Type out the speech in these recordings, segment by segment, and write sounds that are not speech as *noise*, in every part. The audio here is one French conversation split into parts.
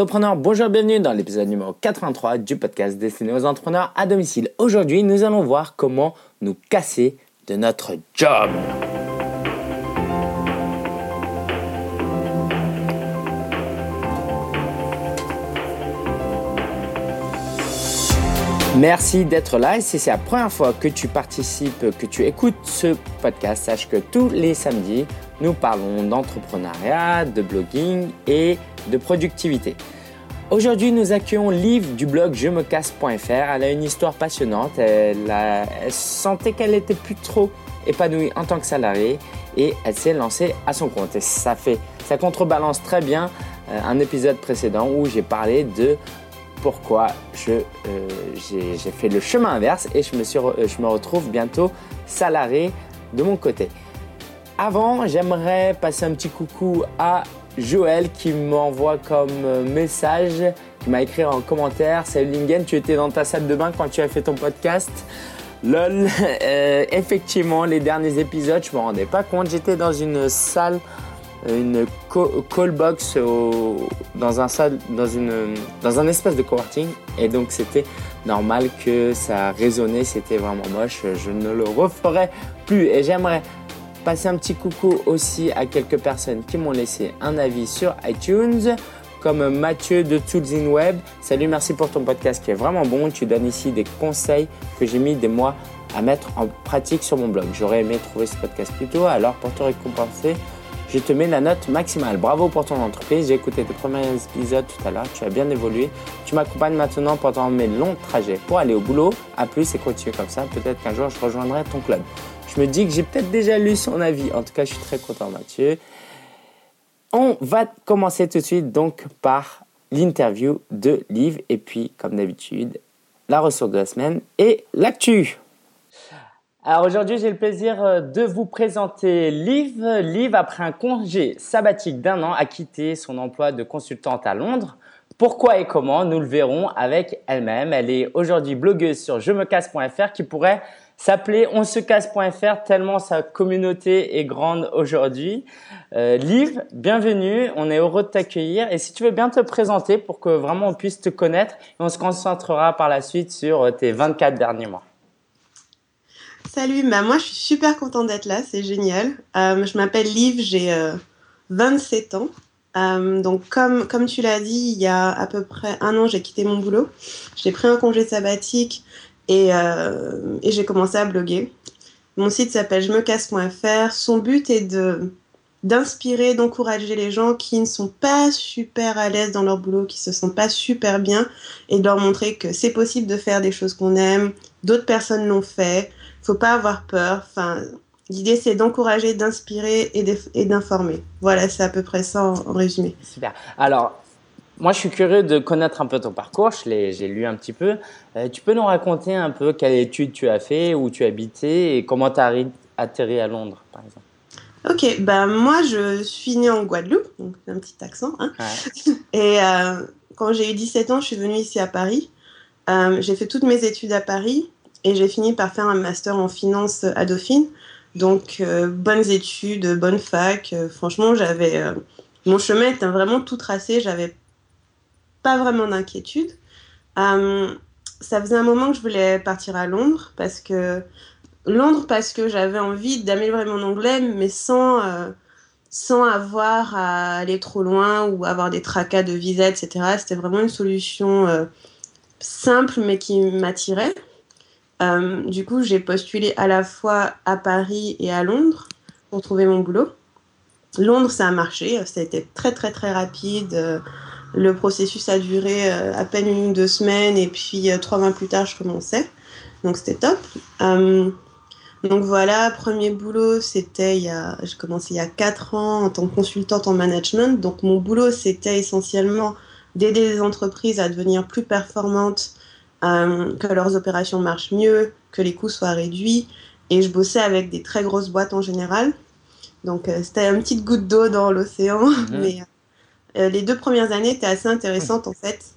Sopreneur, bonjour, bienvenue dans l'épisode numéro 83 du podcast destiné aux entrepreneurs à domicile. Aujourd'hui, nous allons voir comment nous casser de notre job. Merci d'être là et si c'est la première fois que tu participes, que tu écoutes ce podcast, sache que tous les samedis, nous parlons d'entrepreneuriat, de blogging et de productivité. Aujourd'hui, nous accueillons Liv du blog je me casse.fr. Elle a une histoire passionnante. Elle, sentait qu'elle était plus trop épanouie en tant que salariée et elle s'est lancée à son compte. Et ça fait, ça contrebalance très bien euh, un épisode précédent où j'ai parlé de pourquoi euh, j'ai, fait le chemin inverse et je me, suis, je me retrouve bientôt salarié de mon côté. Avant, j'aimerais passer un petit coucou à Joël qui m'envoie comme euh, message, qui m'a écrit en commentaire Salut Lingen, tu étais dans ta salle de bain quand tu as fait ton podcast. Lol, *laughs* euh, effectivement, les derniers épisodes, je me rendais pas compte. J'étais dans une salle, une call box dans un salle, dans une, dans un espace de coworking, et donc c'était normal que ça résonnait. C'était vraiment moche. Je ne le referai plus. Et j'aimerais Passer un petit coucou aussi à quelques personnes qui m'ont laissé un avis sur iTunes, comme Mathieu de Tools in Web. Salut, merci pour ton podcast qui est vraiment bon. Tu donnes ici des conseils que j'ai mis des mois à mettre en pratique sur mon blog. J'aurais aimé trouver ce podcast plus tôt, alors pour te récompenser, je te mets la note maximale. Bravo pour ton entreprise. J'ai écouté tes premiers épisodes tout à l'heure. Tu as bien évolué. Tu m'accompagnes maintenant pendant mes longs trajets pour aller au boulot. À plus et continue comme ça. Peut-être qu'un jour je rejoindrai ton club. Je me dis que j'ai peut-être déjà lu son avis. En tout cas, je suis très content, Mathieu. On va commencer tout de suite donc par l'interview de Liv et puis, comme d'habitude, la ressource de la semaine et l'actu. Alors aujourd'hui, j'ai le plaisir euh, de vous présenter Liv. Liv, après un congé sabbatique d'un an, a quitté son emploi de consultante à Londres. Pourquoi et comment, nous le verrons avec elle-même. Elle est aujourd'hui blogueuse sur je me casse.fr qui pourrait s'appeler on tellement sa communauté est grande aujourd'hui. Euh, Liv, bienvenue, on est heureux de t'accueillir et si tu veux bien te présenter pour que vraiment on puisse te connaître on se concentrera par la suite sur euh, tes 24 derniers mois. Salut, bah moi je suis super contente d'être là, c'est génial. Euh, je m'appelle Liv, j'ai 27 ans. donc comme, comme tu l'as dit, il y a à peu près un an, j'ai quitté mon boulot. J'ai pris un congé sabbatique euh, et, j'ai commencé à bloguer. Mon site s'appelle je me casse.fr. Son but est de d'inspirer, d'encourager les gens qui ne sont pas super à l'aise dans leur boulot, qui se sentent pas super bien, et de leur montrer que c'est possible de faire des choses qu'on aime, d'autres personnes l'ont fait, faut pas avoir peur. Enfin, l'idée c'est d'encourager, d'inspirer et d'informer. Voilà, c'est à peu près ça en résumé. Super. Alors, moi, je suis curieux de connaître un peu ton parcours. J'ai lu un petit peu. Euh, tu peux nous raconter un peu quelle étude tu as fait, où tu habitais et comment tu as atterri à Londres, par exemple? Ok, bah moi, je suis née en Guadeloupe, donc un petit accent. Hein. *laughs* Et euh, quand j'ai eu 17 ans, je suis venue ici à Paris. Euh, j'ai fait toutes mes études à Paris et j'ai fini par faire un master en finance à Dauphine. Donc, bonnes études, bonne fac. franchement, j'avais. mon chemin était vraiment tout tracé. J'avais pas vraiment d'inquiétude. Euh, ça faisait un moment que je voulais partir à Londres parce que Londres parce que j'avais envie d'améliorer mon anglais mais sans euh, sans avoir à aller trop loin ou avoir des tracas de visa etc. C'était vraiment une solution euh, simple mais qui m'attirait. du coup j'ai postulé à la fois à Paris et à Londres pour trouver mon boulot. Londres ça a marché, ça a été très très très rapide le processus a duré euh, à peine une ou deux semaines et puis euh, trois mois plus tard, je commençais. Donc c'était top. Euh, donc voilà, premier boulot, c'était il y a, j'ai commencé il y a quatre ans en tant que consultante en management. Donc mon boulot, c'était essentiellement d'aider les entreprises à devenir plus performantes, que leurs opérations marchent mieux, que les coûts soient réduits. Et je bossais avec des très grosses boîtes en général. Donc c'était une petite goutte d'eau dans l'océan, *laughs* mais euh, les deux premières années étaient assez intéressantes en fait.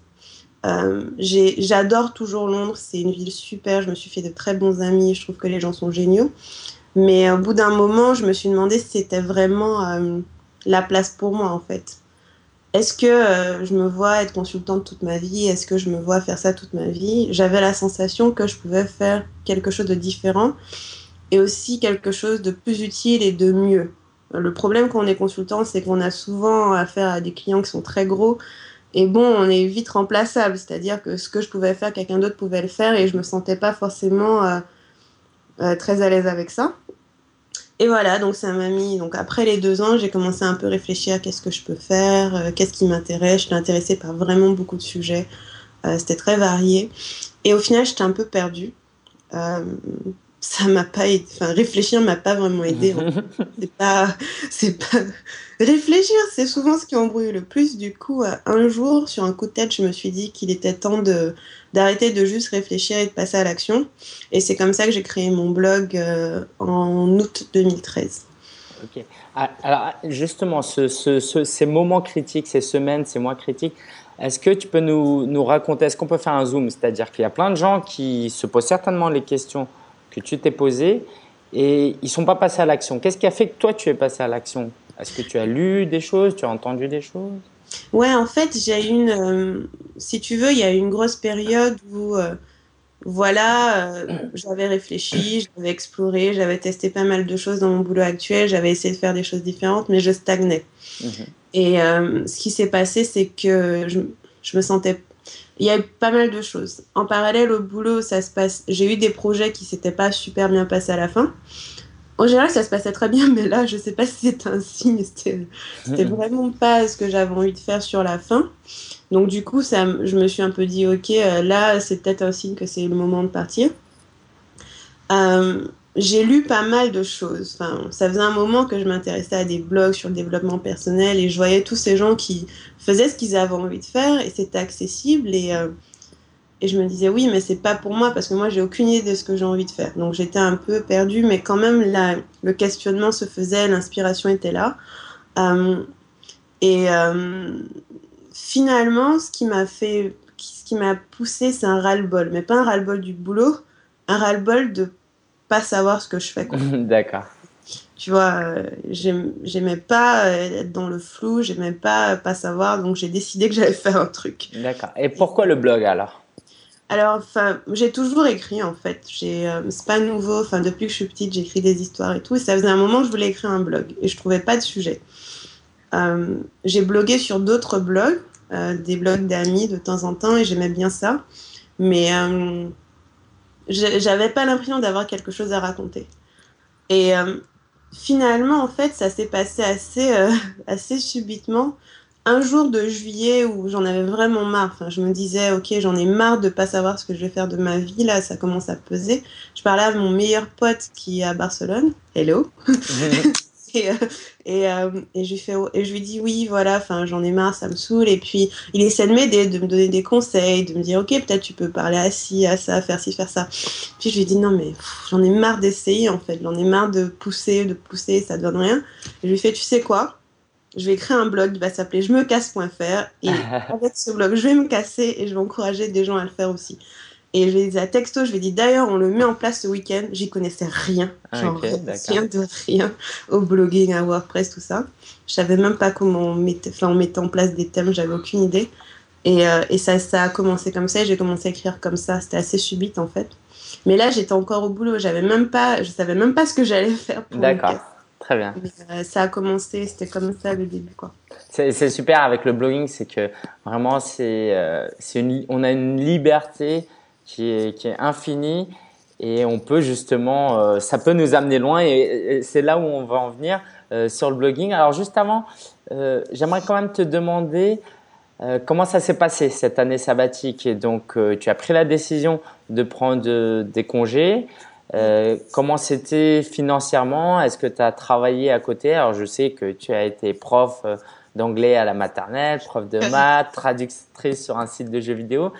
Euh, j'adore toujours Londres, c'est une ville super, je me suis fait de très bons amis, je trouve que les gens sont géniaux. Mais au bout d'un moment, je me suis demandé si c'était vraiment euh, la place pour moi en fait. est-ce que je me vois être consultante toute ma vie? Est-ce que je me vois faire ça toute ma vie? J'avais la sensation que je pouvais faire quelque chose de différent et aussi quelque chose de plus utile et de mieux. Le problème quand on est consultant, c'est qu'on a souvent affaire à des clients qui sont très gros. Et bon, on est vite remplaçable, c'est-à-dire que ce que je pouvais faire, quelqu'un d'autre pouvait le faire et je me sentais pas forcément euh, euh, très à l'aise avec ça. Et voilà, donc ça m'a mis. Donc après les deux ans, j'ai commencé à un peu réfléchir à qu'est-ce que je peux faire, euh, qu'est-ce qui m'intéresse. J'étais intéressée par vraiment beaucoup de sujets. C'était très varié. Et au final, j'étais un peu perdue ça m'a pas aidé. Enfin, réfléchir m'a pas vraiment aidé. *laughs* c'est pas, c'est pas réfléchir, c'est souvent ce qui embrouille le plus. Du coup, euh, un jour, sur un coup de tête, je me suis dit qu'il était temps de d'arrêter de juste réfléchir et de passer à l'action. Et c'est comme ça que j'ai créé mon blog euh, en août 2013. Ok. Ah, alors justement, ce, ce, ces moments critiques, ces semaines, ces mois critiques, est-ce que tu peux nous, nous raconter, est-ce qu'on peut faire un zoom? C'est-à-dire qu'il y a plein de gens qui se posent certainement les questions que tu t'es posé et ils sont pas passés à l'action. Qu'est-ce qui a fait que toi tu es passé à l'action? Est-ce que tu as lu des choses, tu as entendu des choses? Ouais, en fait, j'ai une, euh, si tu veux, il y a une grosse période où, euh, voilà, euh, j'avais réfléchi, j'avais exploré, j'avais testé pas mal de choses dans mon boulot actuel, j'avais essayé de faire des choses différentes, mais je stagnais. Mhm. Et ce qui s'est passé, c'est que je, je me sentais il y a eu pas mal de choses. En parallèle au boulot, ça se passe. J'ai eu des projets qui s'étaient pas super bien passés à la fin. En général, ça se passait très bien, *laughs* mais là, je sais pas si c'était un signe. C'était *laughs* vraiment pas ce que j'avais envie de faire sur la fin. Donc, du coup, ça, je me suis un peu dit, ok, euh, là, c'est peut-être un signe que c'est le moment de partir. Euh, j'ai lu pas mal de choses. Enfin, ça faisait un moment que je m'intéressais à des blogs sur le développement personnel et je voyais tous ces gens qui faisaient ce qu'ils avaient envie de faire et c'était accessible et, euh, et je me disais oui mais c'est pas pour moi parce que moi j'ai aucune idée de ce que j'ai envie de faire. Donc j'étais un peu perdue mais quand même le questionnement se faisait, l'inspiration était là. Euh, et euh, finalement ce qui m'a fait, ce qui m'a poussé c'est un ras-le-bol, mais pas un ras-le-bol du boulot, un ras-le-bol de pas savoir ce que je fais. *laughs* D'accord. Tu vois, euh, j'aimais pas euh, être dans le flou, j'aimais pas pas savoir, donc j'ai décidé que j'allais *laughs* faire un truc. D'accord. Et pourquoi le blog alors? Alors, enfin, j'ai toujours écrit en fait. J'ai, euh, c'est pas nouveau. Enfin, depuis que je suis petite, j'écris des histoires et tout. Et ça faisait un moment que je voulais écrire un blog et je trouvais pas de sujet. j'ai blogué sur d'autres blogs, des blogs d'amis de temps en temps et j'aimais bien ça. Mais j'avais pas l'impression d'avoir quelque chose à raconter. Et euh, finalement, en fait, ça s'est passé assez, euh, *laughs* assez subitement. Un jour de juillet où j'en avais vraiment marre. Enfin, je me disais, ok, j'en ai marre de pas savoir ce que je vais faire de ma vie. Là, ça commence à peser. Je parlais à mon meilleur pote qui est à Barcelone. Hello. *laughs* Et, euh, et, euh, et, je lui fais, et je lui dis oui, voilà, enfin, j'en ai marre, ça me saoule. Et puis, il essaie de m'aider, de me donner des conseils, de me dire, ok, peut-être tu peux parler à ci, à ça, faire ci, faire ça. Puis je lui dis, non, mais j'en ai marre d'essayer, en fait. J'en ai marre de pousser, de pousser, ça donne rien. Et je lui fais, tu sais quoi? Je vais créer un blog qui va s'appeler je me casse.fr et *laughs* avec ce blog, je vais me casser et je vais encourager des gens à le faire aussi. Et je ai dit à texto, je lui ai dit d'ailleurs, on le met en place ce week-end. J'y connaissais rien. Ah, genre rien de rien au blogging, à WordPress, tout ça. Je savais même pas comment on mettait, enfin, on mettait en place des thèmes, j'avais aucune idée. Et, euh, et ça, ça a commencé comme ça, j'ai commencé à écrire comme ça. C'était assez subite en fait. Mais là, j'étais encore au boulot. J'avais même pas, je savais même pas ce que j'allais faire. D'accord. Très bien. Euh, ça a commencé, c'était comme ça le début, quoi. C'est super avec le blogging, c'est que vraiment, c'est, euh, une, on a une liberté qui est, qui est infini et on peut justement, euh, ça peut nous amener loin et, c'est là où on va en venir euh, sur le blogging. Alors juste avant, euh, j'aimerais quand même te demander comment ça s'est passé cette année sabbatique et donc tu as pris la décision de prendre des congés. comment c'était financièrement? Est-ce que tu as travaillé à côté? Alors je sais que tu as été prof d'anglais à la maternelle, prof de *laughs* maths, traductrice sur un site de jeux vidéo.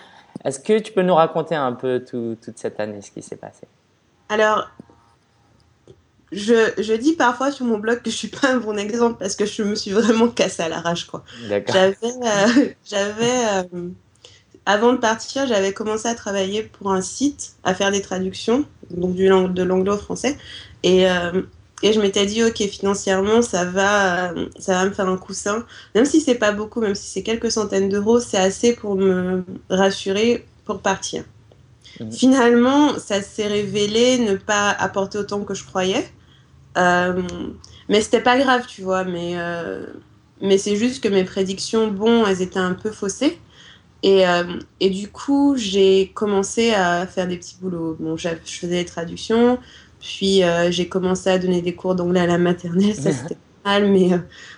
Est-ce que tu peux nous raconter un peu toute cette année, ce qui s'est passé? Alors, je, je, dis parfois sur mon blog que je suis pas un bon exemple parce que je me suis vraiment cassée à l'arrache. quoi. J'avais, euh, j'avais euh, avant de partir, j'avais commencé à travailler pour un site, à faire des traductions, donc du, de l'anglais au français. Et euh, et je m'étais dit, ok, financièrement, ça va, ça va me faire un coussin. Même si c'est pas beaucoup, même si c'est quelques centaines d'euros, c'est assez pour me rassurer pour partir. Mhm. Finalement, ça s'est révélé ne pas apporter autant que je croyais. Euh, mais c'était pas grave, tu vois. Mais, euh, mais c'est juste que mes prédictions, bon, elles étaient un peu faussées. Et, euh, et du coup, j'ai commencé à faire des petits boulots. Bon, je faisais des traductions, puis euh, j'ai commencé à donner des cours d'anglais à la maternelle. Ça, c'était *laughs* mal, mais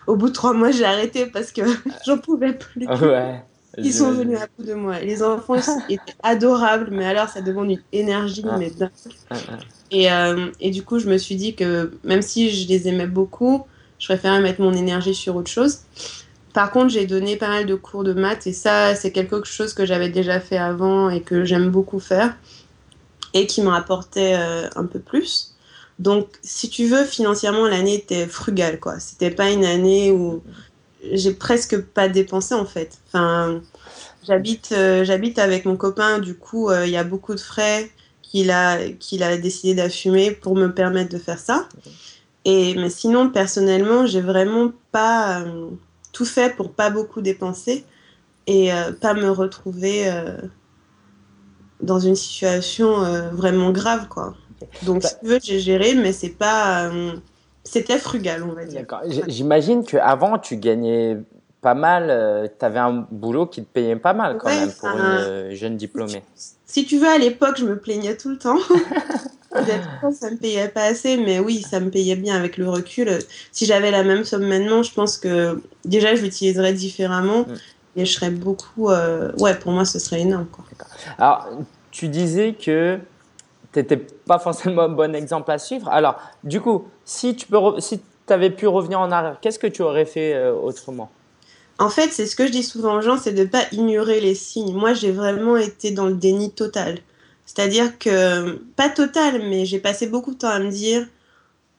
au bout de trois mois, j'ai arrêté parce que *laughs* j'en pouvais plus. Ouais. Ils sont venus à bout de moi. Les enfants *laughs* étaient adorables, mais alors ça demande une énergie, ah. mais dingue. Ah, ah. Et, euh, et, du coup, je me suis dit que même si je les aimais beaucoup, je préférais mettre mon énergie sur autre chose. Par contre, j'ai donné pas mal de cours de maths et ça, c'est quelque chose que j'avais déjà fait avant et que j'aime beaucoup faire et qui me rapportait euh, un peu plus. Donc, si tu veux, financièrement, l'année était frugale, quoi. C'était pas une année où j'ai presque pas dépensé en fait. Enfin, j'habite, euh, j'habite avec mon copain, du coup, euh, il y a beaucoup de frais qu'il a, qu'il a décidé d'assumer pour me permettre de faire ça. Et mais sinon, personnellement, j'ai vraiment pas euh, tout fait pour pas beaucoup dépenser et pas me retrouver dans une situation vraiment grave, quoi. Donc, bah si tu veux, j'ai géré, mais c'est pas c'était frugal, on va dire. D'accord. J'imagine qu'avant, tu gagnais pas mal. Euh, tu avais un boulot qui te payait pas mal quand même pour une euh, jeune diplômée. Si tu veux, à l'époque, je me plaignais tout le temps. *laughs* ça me payait pas assez, mais oui, ça me payait bien avec le recul. Si j'avais la même somme maintenant, je pense que déjà, je l'utiliserais différemment mm. et je serais beaucoup. Euh, ouais, pour moi, ce serait énorme. Quoi. Alors, tu disais que n'étais pas forcément un bon exemple à suivre. Alors, du coup, si tu peux, si avais pu revenir en arrière, qu'est-ce que tu aurais fait euh, autrement? En fait, c'est ce que je dis souvent aux gens, c'est de ne pas ignorer les signes. Moi, j'ai vraiment été dans le déni total. C'est-à-dire que, pas total, mais j'ai passé beaucoup de temps à me dire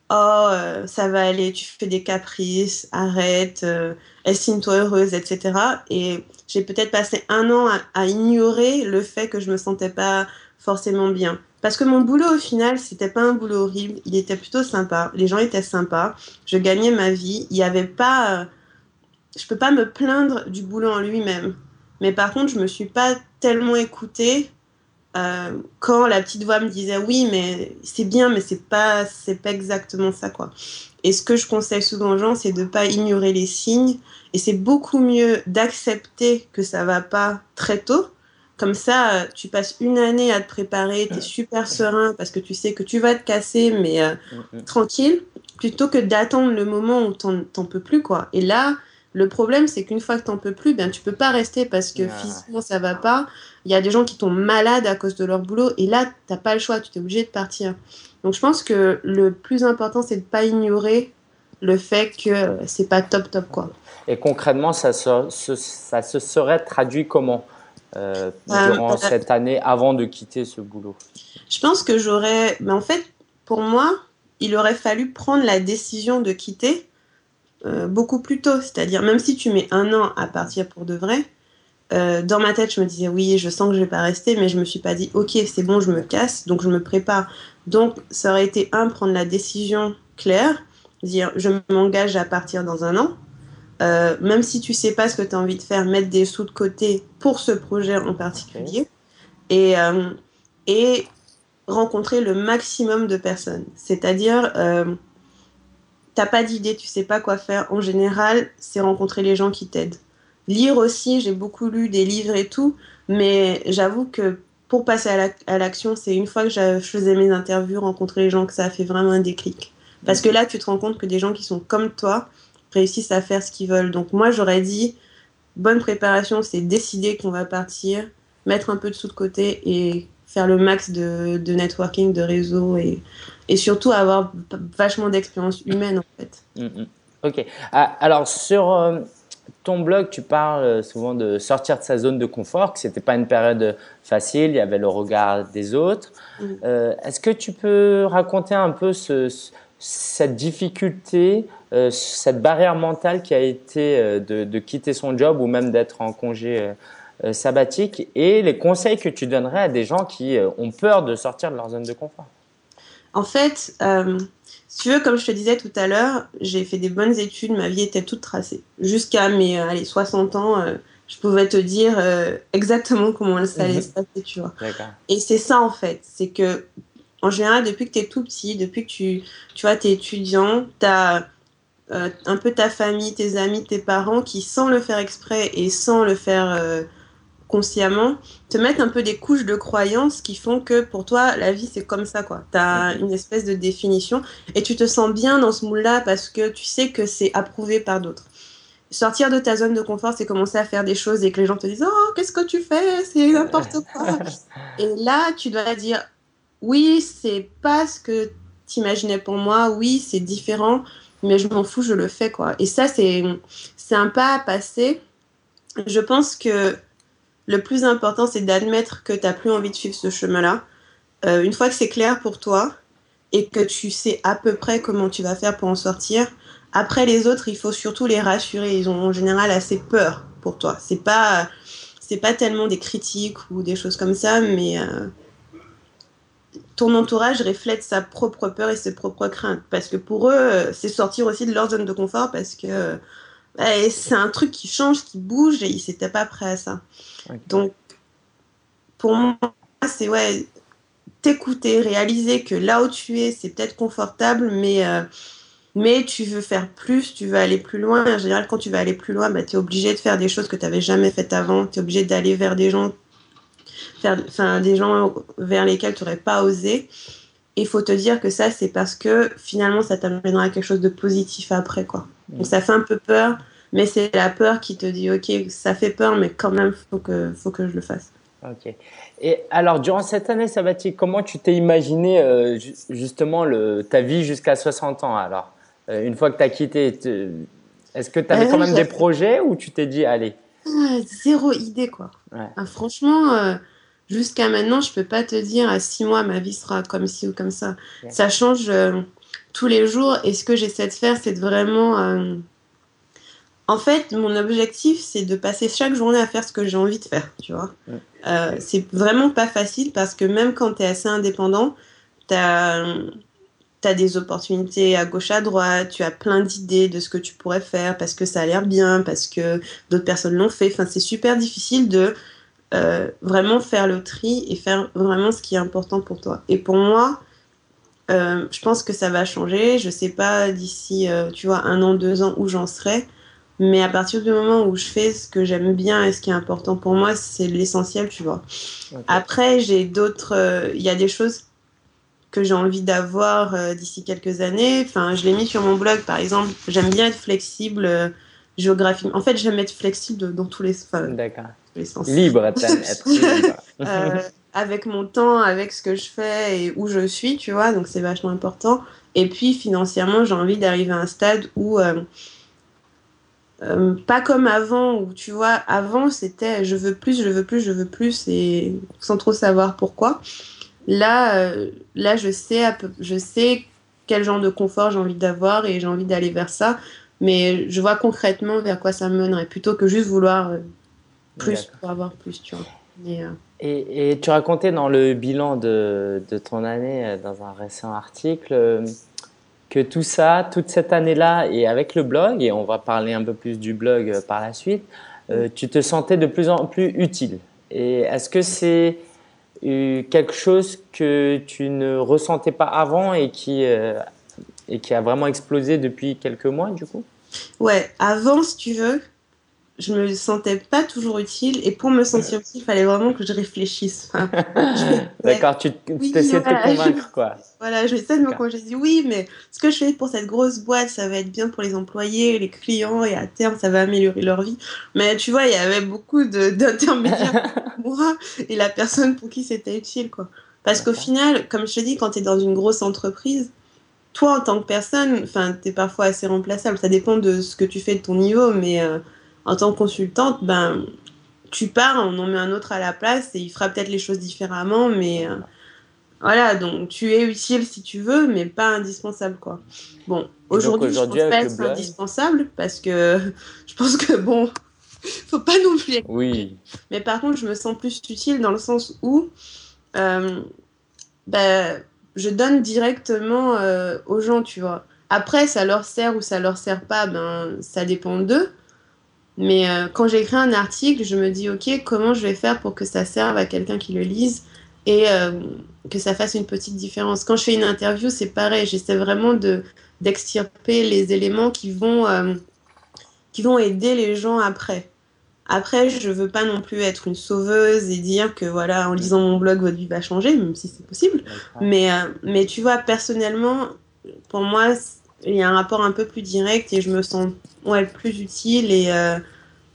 Oh, euh, ça va aller, tu fais des caprices, arrête, euh, estime-toi heureuse, etc. Et j'ai peut-être passé un an à, ignorer le fait que je me sentais pas forcément bien. Parce que mon boulot, au final, c'était pas un boulot horrible. Il était plutôt sympa. Les gens étaient sympas. Je gagnais ma vie. Il y avait pas. Euh, je peux pas me plaindre du boulot en lui-même. Mais par contre, je me suis pas tellement écoutée euh, quand la petite voix me disait oui, mais c'est bien, mais c'est pas, c'est pas exactement ça, quoi. Et ce que je conseille souvent aux gens, c'est de pas ignorer les signes. Et c'est beaucoup mieux d'accepter que ça va pas très tôt comme ça, tu passes une année à te préparer, tu es super serein parce que tu sais que tu vas te casser, mais euh, tranquille, plutôt que d'attendre le moment où t'en peux plus, quoi. Et là, le problème, c'est qu'une fois que t'en peux plus, ben, tu peux pas rester parce que physiquement, ça va pas. Il y a des gens qui tombent malades à cause de leur boulot, et là, t'as pas le choix, tu es obligé de partir. Donc, je pense que le plus important, c'est de pas ignorer le fait que c'est pas top, top, quoi. Et concrètement, ça ça se serait traduit comment euh, durant euh, cette année avant de quitter ce boulot? Je pense que j'aurais. Mais en fait, pour moi, il aurait fallu prendre la décision de quitter euh, beaucoup plus tôt. C'est-à-dire, même si tu mets un an à partir pour de vrai, dans ma tête, je me disais oui, je sens que je vais pas rester, mais je me suis pas dit ok, c'est bon, je me casse, donc je me prépare. Donc, ça aurait été un, prendre la décision claire, dire je m'engage à partir dans un an. Euh, même si tu sais pas ce que tu as envie de faire, mettre des sous de côté pour ce projet en particulier et, euh, et rencontrer le maximum de personnes. C'est-à-dire, euh, t'as pas d'idée, tu sais pas quoi faire. En général, c'est rencontrer les gens qui t'aident. Lire aussi, j'ai beaucoup lu des livres et tout, mais j'avoue que pour passer à l'action, c'est une fois que je faisais mes interviews, rencontrer les gens, que ça a fait vraiment un déclic. Parce que là, tu te rends compte que des gens qui sont comme toi, réussissent à faire ce qu'ils veulent. Donc moi, j'aurais dit, bonne préparation, c'est décider qu'on va partir, mettre un peu de sous de côté et faire le max de, networking, de réseau et, et surtout avoir vachement d'expérience humaine en fait. Mm, mm. Ok. Ah, alors sur euh, ton blog, tu parles souvent de sortir de sa zone de confort, que c'était pas une période facile, il y avait le regard des autres. Mm. Euh, est-ce que tu peux raconter un peu ce, cette difficulté euh, cette barrière mentale qui a été euh, de, quitter son job ou même d'être en congé euh, sabbatique et les conseils que tu donnerais à des gens qui ont peur de sortir de leur zone de confort En fait, Si tu veux, comme je te disais tout à l'heure, j'ai fait des bonnes études, ma vie était toute tracée. Jusqu'à mes allez, 60 ans, je pouvais te dire exactement comment ça allait se passer, tu vois. Et c'est ça, en fait. C'est que, en général, depuis que tu es tout petit, depuis que tu, tu vois, es étudiant, tu as euh, un peu ta famille, tes amis, tes parents qui, sans le faire exprès et sans le faire euh, consciemment, te mettent un peu des couches de croyances qui font que pour toi, la vie, c'est comme ça, quoi. Tu as une espèce de définition et tu te sens bien dans ce moule-là parce que tu sais que c'est approuvé par d'autres. Sortir de ta zone de confort, c'est commencer à faire des choses et que les gens te disent Oh, qu'est-ce que tu fais? C'est n'importe quoi. et là, tu dois dire Oui, c'est pas ce que tu imaginais pour moi. Oui, c'est différent mais je m'en fous, je le fais quoi. Et ça, c'est un pas à passer. Je pense que le plus important, c'est d'admettre que tu n'as plus envie de suivre ce chemin-là. Euh, une fois que c'est clair pour toi et que tu sais à peu près comment tu vas faire pour en sortir, après les autres, il faut surtout les rassurer. Ils ont en général assez peur pour toi. C'est pas c'est pas tellement des critiques ou des choses comme ça, mais euh, ton entourage reflète sa propre peur et ses propres craintes. Parce que pour eux, euh, c'est sortir aussi de leur zone de confort parce que c'est un truc qui change, qui bouge et ils n'étaient pas prêts à ça. Donc, pour moi, c'est ouais, t'écouter, réaliser que là où tu es, c'est peut-être confortable, mais, euh, mais tu veux faire plus, tu veux aller plus loin. En général, quand tu vas aller plus loin, bah, tu es obligé de faire des choses que tu n'avais jamais faites avant. Tu es obligé d'aller vers des gens enfin, des gens vers lesquels tu n'aurais pas osé. Il faut te dire que ça, c'est parce que finalement, ça t'amènera à quelque chose de positif après, quoi. Donc ça fait un peu peur, mais c'est la peur qui te dit, ok, ça fait peur, mais quand même, faut que, faut que je le fasse. Ok. Et alors, durant cette année sabbatique, comment tu t'es imaginé euh, justement le, ta vie jusqu'à 60 ans alors? Euh, Une fois que tu as quitté, est-ce que tu avais quand même des projets ou tu t'es dit, allez? Zéro idée, quoi. Ah, franchement, euh, jusqu'à maintenant, je peux pas te dire à six mois ma vie sera comme ci ou comme ça. Ça change euh, tous les jours et ce que j'essaie de faire, c'est de vraiment. Euh, en fait, mon objectif, c'est de passer chaque journée à faire ce que j'ai envie de faire, tu vois. Euh, c'est vraiment pas facile parce que même quand tu es assez indépendant, tu as, as, des opportunités à gauche, à droite, tu as plein d'idées de ce que tu pourrais faire parce que ça a l'air bien, parce que d'autres personnes l'ont fait. Enfin, c'est super difficile de euh, vraiment faire le tri et faire vraiment ce qui est important pour toi. Et pour moi, euh, je pense que ça va changer. Je sais pas d'ici, euh, tu vois, un an, deux ans où j'en serai. Mais à partir du moment où je fais ce que j'aime bien et ce qui est important pour moi, c'est l'essentiel, tu vois. Après, j'ai d'autres. Il y a des choses que j'ai envie d'avoir d'ici quelques années. Enfin, je l'ai mis sur mon blog, par exemple. J'aime bien être flexible géographiquement. En fait, j'aime être flexible dans tous les. D'accord Libre, être *laughs* libre. Euh, avec mon temps, avec ce que je fais et où je suis, tu vois, donc c'est vachement important. Et puis financièrement, j'ai envie d'arriver à un stade où, euh, euh, pas comme avant, où tu vois, avant c'était je veux plus, je veux plus, je veux plus, et sans trop savoir pourquoi. Là, là je, sais je sais quel genre de confort j'ai envie d'avoir et j'ai envie d'aller vers ça. Mais je vois concrètement vers quoi ça me mènerait, plutôt que juste vouloir plus pour avoir plus, tu vois. Euh, et, et, tu racontais dans le bilan de, de, ton année, euh, dans un récent article, euh, que tout ça, toute cette année-là, et avec le blog, et on va parler un peu plus du blog par la suite, tu te sentais de plus en plus utile. Et est-ce que c'est quelque chose que tu ne ressentais pas avant et qui, et qui a vraiment explosé depuis quelques mois, du coup? Ouais, avant, si tu veux, je me sentais pas toujours utile et pour me sentir utile, il fallait vraiment que je réfléchisse. *laughs* D'accord, tu essaies de te convaincre *laughs* quoi. Voilà, je de me convaincre. Je dis oui, mais ce que je fais pour cette grosse boîte, ça va être bien pour les employés, les clients et à terme, ça va améliorer leur vie. Mais tu vois, il y avait beaucoup *laughs* d'intermédiaires pour moi et la personne pour qui c'était utile quoi. Parce qu'au final, comme je te dis, quand tu es dans une grosse entreprise, toi en tant que personne, enfin, tu es parfois assez remplaçable. Ça dépend de ce que tu fais de ton niveau, mais euh, en tant que consultante, ben, tu pars, on en met un autre à la place et il fera peut-être les choses différemment, mais euh, voilà, donc tu es utile si tu veux, mais pas indispensable, quoi. Bon, aujourd'hui, je pense pas être indispensable parce que *laughs* je pense que, bon, *laughs* faut pas non plus. Oui. Mais par contre, je me sens plus utile dans le sens où, euh, ben, je donne directement aux gens, tu vois. Après, ça leur sert ou ça leur sert pas, ben, ça dépend d'eux. Mais quand j'écris un article, je me dis, OK, comment je vais faire pour que ça serve à quelqu'un qui le lise et que ça fasse une petite différence? Quand je fais une interview, c'est pareil. J'essaie vraiment de d'extirper les éléments qui vont qui vont aider les gens après. Après, je veux pas non plus être une sauveuse et dire que voilà, en lisant mon blog, votre vie va changer, même si c'est possible. Mais, euh, mais tu vois, personnellement, pour moi, il y a un rapport un peu plus direct et je me sens ouais, plus utile et, euh,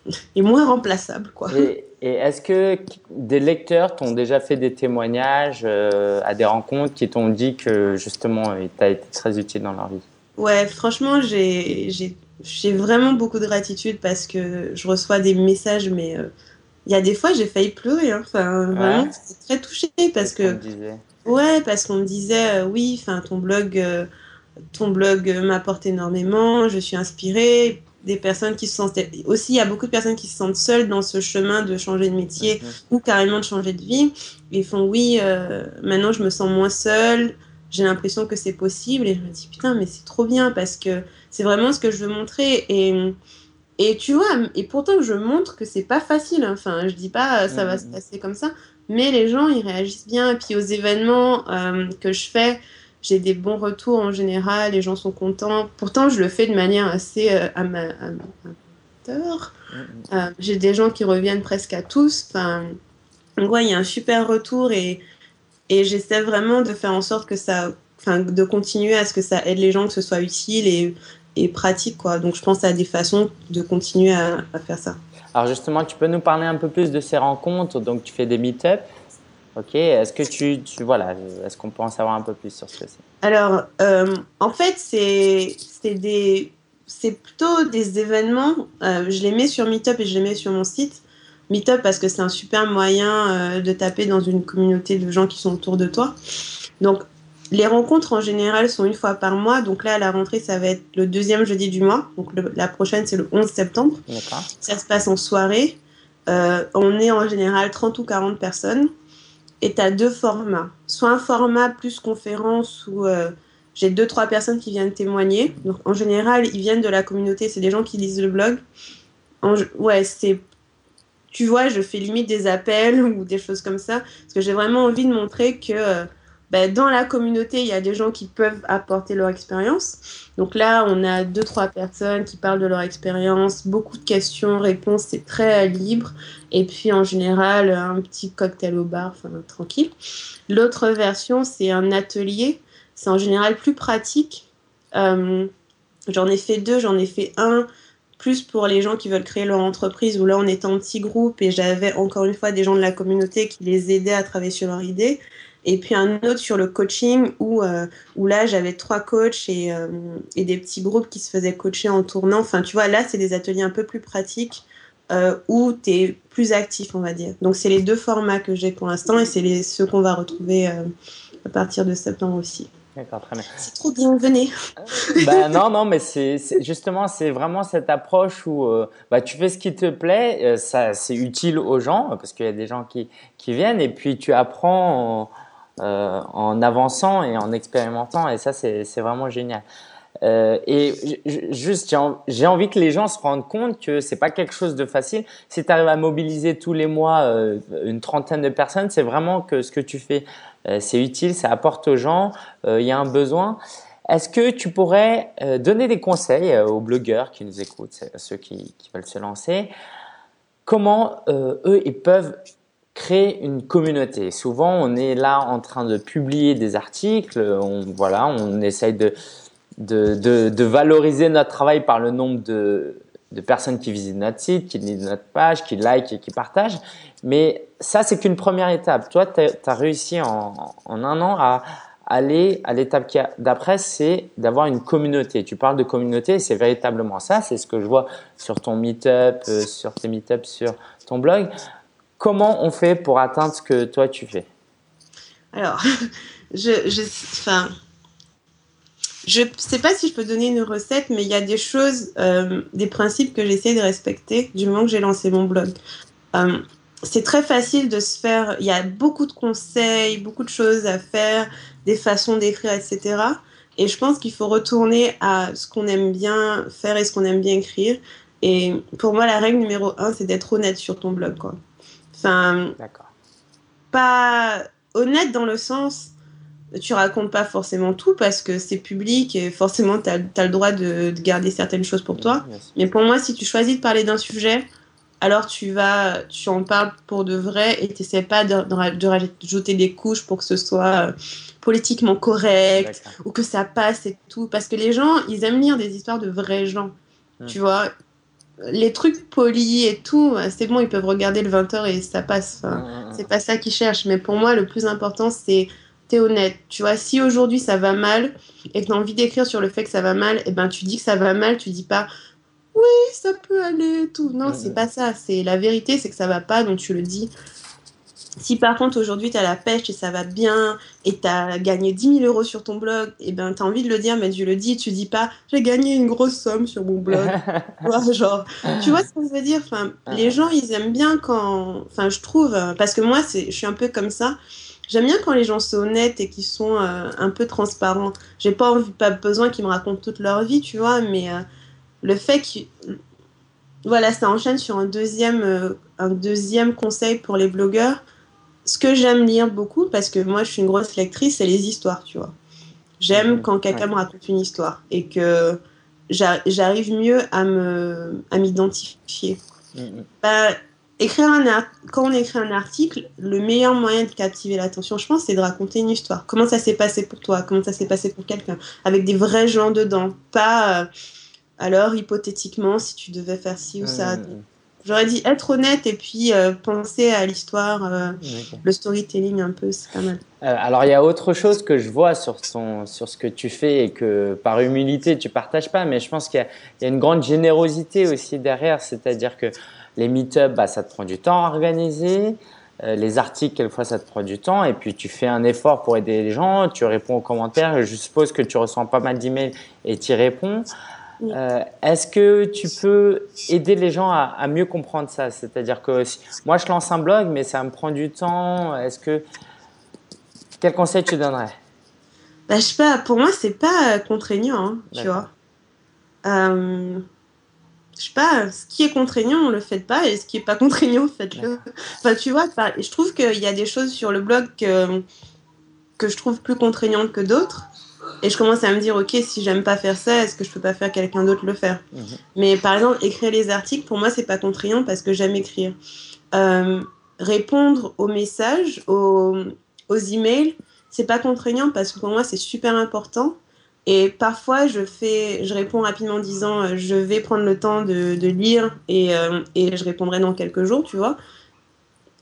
*laughs* et moins remplaçable. Quoi. Et, est-ce que des lecteurs t'ont déjà fait des témoignages euh, à des rencontres qui t'ont dit que justement, tu as été très utile dans leur vie? Ouais, franchement, j'ai vraiment beaucoup de gratitude parce que je reçois des messages, mais euh, il y a des fois j'ai failli pleurer. Hein. Enfin, vraiment, très touchée parce que. Ouais, parce qu'on me disait, euh, oui, enfin, ton blog, euh, ton blog m'apporte énormément, je suis inspirée. Des personnes qui se sentent. Aussi, il y a beaucoup de personnes qui se sentent seules dans ce chemin de changer de métier mhm. ou carrément de changer de vie. Ils font, oui, maintenant je me sens moins seule j'ai l'impression que c'est possible et je me dis putain mais c'est trop bien parce que c'est vraiment ce que je veux montrer et et tu vois et pourtant je montre que c'est pas facile enfin je dis pas ça va se mhm. passer comme ça mais les gens ils réagissent bien et puis aux événements euh, que je fais j'ai des bons retours en général les gens sont contents pourtant je le fais de manière assez euh, amateur mhm. euh, j'ai des gens qui reviennent presque à tous enfin ouais il y a un super retour et et j'essaie vraiment de faire en sorte que ça, enfin, de continuer à ce que ça aide les gens, que ce soit utile et, et pratique, quoi. Donc, je pense à des façons de continuer à, faire ça. Alors, justement, tu peux nous parler un peu plus de ces rencontres? Donc, tu fais des meet-ups. Ok, est-ce que tu, tu voilà, est-ce qu'on peut en savoir un peu plus sur ce que c'est? Alors, euh, en fait, c'est des, c'est plutôt des événements. Euh, je les mets sur Meetup et je les mets sur mon site. Meetup parce que c'est un super moyen euh, de taper dans une communauté de gens qui sont autour de toi. Donc, les rencontres en général sont une fois par mois. Donc là, à la rentrée, ça va être le deuxième jeudi du mois. Donc la prochaine, c'est le 11 septembre. Ça se passe en soirée. Euh, on est en général 30 ou 40 personnes. Et tu as deux formats. Soit un format plus conférence où euh, j'ai deux, trois personnes qui viennent témoigner. Donc en général, ils viennent de la communauté. C'est des gens qui lisent le blog. ouais, c'est tu vois, je fais limite des appels *laughs* ou des choses comme ça, parce que j'ai vraiment envie de montrer que euh, ben, dans la communauté, il y a des gens qui peuvent apporter leur expérience. Donc là, on a deux, trois personnes qui parlent de leur expérience, beaucoup de questions, réponses, c'est très libre. Et puis en général, un petit cocktail au bar, enfin tranquille. L'autre version, c'est un atelier. C'est en général plus pratique. Euh, j'en ai fait deux, j'en ai fait un plus pour les gens qui veulent créer leur entreprise, où là on était en petit groupe et j'avais encore une fois des gens de la communauté qui les aidaient à travailler sur leur idée. Et puis un autre sur le coaching où, euh, où là j'avais trois coachs et, euh, et, des petits groupes qui se faisaient coacher en tournant. Enfin tu vois, là c'est des ateliers un peu plus pratiques euh, où tu es plus actif on va dire. Donc c'est les deux formats que j'ai pour l'instant et c'est ceux qu'on va retrouver à partir de septembre aussi. D'accord, très bien. C'est trop bien, venez. ben non, non, mais c'est justement c'est vraiment cette approche où euh, bah, tu fais ce qui te plaît, euh, ça c'est utile aux gens parce qu'il y a des gens qui qui viennent et puis tu apprends en, euh, en avançant et en expérimentant et ça c'est vraiment génial. Euh, et juste, j'ai envie que les gens se rendent compte que c'est pas quelque chose de facile. Si tu arrives à mobiliser tous les mois euh, une trentaine de personnes, c'est vraiment que ce que tu fais, euh, c'est utile, ça apporte aux gens, il y a un besoin. Est-ce que tu pourrais donner des conseils aux blogueurs qui nous écoutent, ceux qui, qui veulent se lancer? Comment eux, ils peuvent créer une communauté. Souvent, on est là en train de publier des articles, on, voilà, on essaye de, de, de, valoriser notre travail par le nombre de, de, personnes qui visitent notre site, qui lisent notre page, qui like et qui partagent. Mais ça, c'est qu'une première étape. Toi, tu as, réussi en, en, un an à aller à l'étape d'après, c'est d'avoir une communauté. Tu parles de communauté, c'est véritablement ça. C'est ce que je vois sur ton meetup, euh, sur tes meetups, sur ton blog. Comment on fait pour atteindre ce que toi tu fais? Alors, *laughs* je, je, enfin, je sais pas si je peux donner une recette, mais il y a des choses, euh, des principes que j'essaie de respecter du moment que j'ai lancé mon blog. Euh, c'est très facile de se faire. Il y a beaucoup de conseils, beaucoup de choses à faire. des façons d'écrire, etc. Et je pense qu'il faut retourner à ce qu'on aime bien faire et ce qu'on aime bien écrire. Et pour moi, la règle numéro un, c'est d'être honnête sur ton blog. Quoi. Enfin, pas honnête dans le sens, tu racontes pas forcément tout parce que c'est public et forcément tu as, le droit de, garder certaines choses pour toi. Mais pour moi, si tu choisis de parler d'un sujet, alors tu vas, tu en parles pour de vrai et tu n'essaies pas de, de, rajouter des couches pour que ce soit euh, politiquement correct ou que ça passe et tout. Parce que les gens, ils aiment lire des histoires de vrais gens. Hmm. Tu vois, les trucs polis et tout, c'est bon, ils peuvent regarder le 20h et ça passe. Enfin, C'est pas ça qu'ils cherchent. Mais pour moi, le plus important, c'est t'es honnête. Tu vois, si aujourd'hui ça va mal et que tu as envie d'écrire sur le fait que ça va mal, et eh ben tu dis que ça va mal, tu dis pas oui, ça peut aller, tout. Non, c'est pas ça. C'est la vérité, c'est que ça va pas, donc tu le dis. Si par contre aujourd'hui tu as la pêche et ça va bien et tu as gagné 10 000 euros sur ton blog, et eh ben tu as envie de le dire, mais tu le dis, tu dis pas j'ai gagné une grosse somme sur mon blog. *laughs* genre, tu vois ce que je veux dire? Enfin, Les gens ils aiment bien quand. Enfin, je trouve, parce que moi je suis un peu comme ça. J'aime bien quand les gens sont honnêtes et qu'ils sont euh, un peu transparents. J'ai pas, pas besoin qu'ils me racontent toute leur vie, tu vois, mais euh, le fait que. Voilà, ça enchaîne sur un deuxième, euh, un deuxième conseil pour les blogueurs ce que j'aime lire beaucoup, parce que moi je suis une grosse lectrice, c'est les histoires, tu vois. J'aime mmh, quand quelqu'un me raconte une histoire et que j'arrive mieux à me à m'identifier. Mmh, mmh. Bah, écrire un quand on écrit un article, le meilleur moyen de captiver l'attention, je pense, c'est de raconter une histoire. Comment ça s'est passé pour toi? Comment ça s'est passé pour quelqu'un? Avec des vrais gens dedans. Pas euh, alors hypothétiquement si tu devais faire ci ou ça. J'aurais dit être honnête et puis euh, penser à l'histoire, euh, le storytelling un peu, c'est pas mal. Euh, alors il y a autre chose que je vois sur, son, sur ce que tu fais et que par humilité tu partages pas, mais je pense qu'il y, y, a une grande générosité aussi derrière, c'est-à-dire que les meet-up, bah, ça te prend du temps à organiser. les articles, quelquefois, ça te prend du temps. Et puis, tu fais un effort pour aider les gens. Tu réponds aux commentaires. Je suppose que tu reçois pas mal d'emails et tu y Euh, est-ce que tu peux aider les gens à, mieux comprendre ça? C'est-à-dire que moi, je lance un blog, mais ça me prend du temps. Est-ce que quel conseil tu donnerais? Bah, Je sais pas. Pour moi, c'est pas contraignant, hein, tu vois. Euh, je sais pas. Ce qui est contraignant, on le fait pas, et ce qui est pas contraignant, faites-le. Enfin, tu vois. Je trouve qu'il y a des choses sur le blog que que je trouve plus contraignantes que d'autres. Et je commence à me dire, ok, si j'aime pas faire ça, est-ce que je peux pas faire quelqu'un d'autre le faire mhm. Mais par exemple, écrire les articles, pour moi, c'est pas contraignant parce que j'aime écrire. Euh, répondre aux messages, aux, aux emails, c'est pas contraignant parce que pour moi, c'est super important. Et parfois, je, fais, je réponds rapidement en disant, euh, je vais prendre le temps de, de lire et, euh, et je répondrai dans quelques jours, tu vois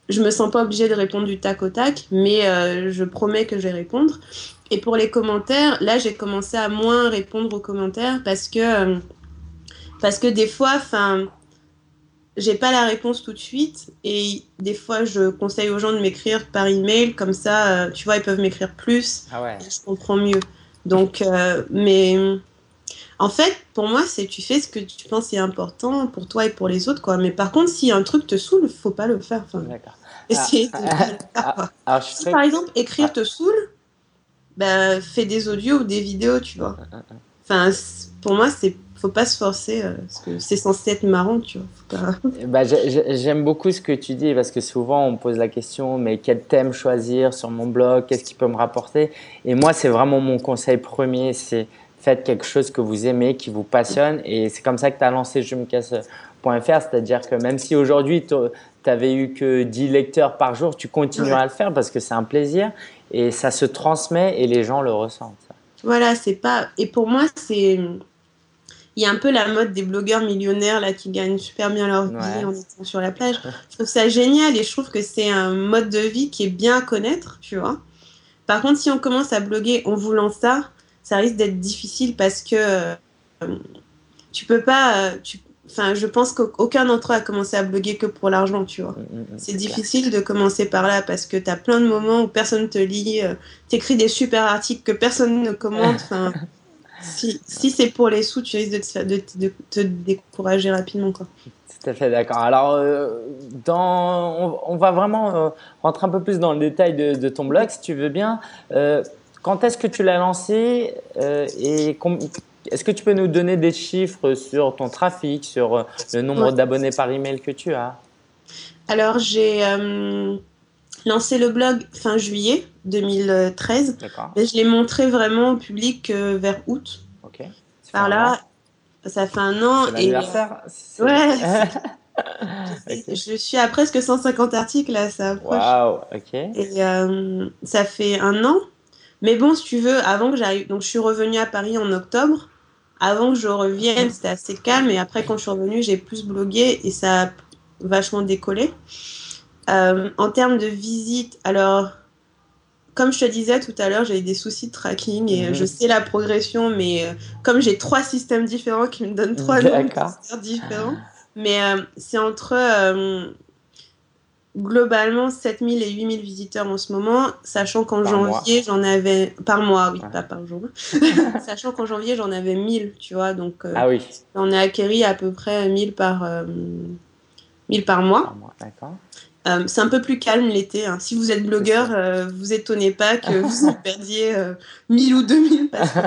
je me sens pas obligée de répondre du tac au tac, mais je promets que je vais répondre. Et pour les commentaires, là, j'ai commencé à moins répondre aux commentaires parce que, euh, parce que des fois, enfin, j'ai pas la réponse tout de suite et des fois, je conseille aux gens de m'écrire par email, comme ça, euh, tu vois, ils peuvent m'écrire plus. Ah ouais. je comprends mieux. Donc, euh, mais en fait, pour moi, c'est tu fais ce que tu penses est important pour toi et pour les autres, quoi. Mais par contre, si un truc te saoule, faut pas le faire. D'accord. Essayer ah, ah, si, par exemple, écrire te saoule, bah, fais des audios ou des vidéos, tu vois. Enfin, pour moi, c'est faut pas se forcer euh, parce que c'est censé être marrant, tu vois. *laughs* Bah, J'aime beaucoup ce que tu dis parce que souvent on me pose la question mais quel thème choisir sur mon blog, qu'est-ce qui peut me rapporter? Et moi, c'est vraiment mon conseil premier, c'est faites quelque chose que vous aimez, qui vous passionne et c'est comme ça que tu as lancé je me casse.fr, c'est-à-dire que même si aujourd'hui n'avais eu que 10 lecteurs par jour, tu continueras à le faire parce que c'est un plaisir et ça se transmet et les gens le ressentent. Voilà, c'est pas. Et pour moi, c'est. Il y a un peu la mode des blogueurs millionnaires là qui gagnent super bien leur vie en étant sur la plage. Je trouve ça génial et je trouve que c'est un mode de vie qui est bien à connaître, tu vois. Par contre, si on commence à bloguer en voulant ça, ça risque d'être difficile parce que euh, tu peux pas. Euh, tu, Enfin, je pense qu'aucun d'entre eux a commencé à bloguer que pour l'argent, tu vois. Mm, mm, mm, c'est difficile de commencer par là parce que tu as plein de moments où personne te lit, euh, tu écris des super articles que personne ne commente. Enfin, *laughs* si, si c'est pour les sous, tu risques de te, de, te décourager rapidement. Quoi. Tout à fait d'accord. Alors, euh, dans, on, va vraiment euh, rentrer un peu plus dans le détail de, de ton blog, si tu veux bien. quand est-ce que tu l'as lancé et est-ce que tu peux nous donner des chiffres sur ton trafic, sur le nombre d'abonnés par email que tu as? Alors, j'ai lancé le blog fin juillet 2013. Mais je l'ai montré vraiment au public vers août. Ok. Par là, ça fait un an. et Ouais. *laughs* Je suis à presque 150 articles là, ça approche. Waouh, ok. Et euh, ça fait un an. Mais bon, si tu veux, avant que j'arrive, donc je suis revenue à Paris en octobre. Avant que je revienne, c'était assez calme. Et après, quand je suis revenue, j'ai plus blogué et ça a vachement décollé. Euh, en termes de visite, alors comme je te disais tout à l'heure, j'ai des soucis de tracking et euh, je mhm. sais la progression, mais euh, comme j'ai trois systèmes différents qui me donnent trois noms différents, mais euh, c'est entre globalement 7000 et 8000 visiteurs en ce moment, sachant qu'en janvier, j'en avais. Par mois, oui, pas par jour. *laughs* sachant qu'en janvier, j'en avais 1000, tu vois, donc ah oui. on a acquéri à peu près 1000 par, 1000 par mois. Par mois d'accord. Euh, c'est un peu plus calme l'été. Hein. Si vous êtes blogueur, euh, vous étonnez pas que *laughs* vous perdiez 1000 euh, ou 2000 parce qu'il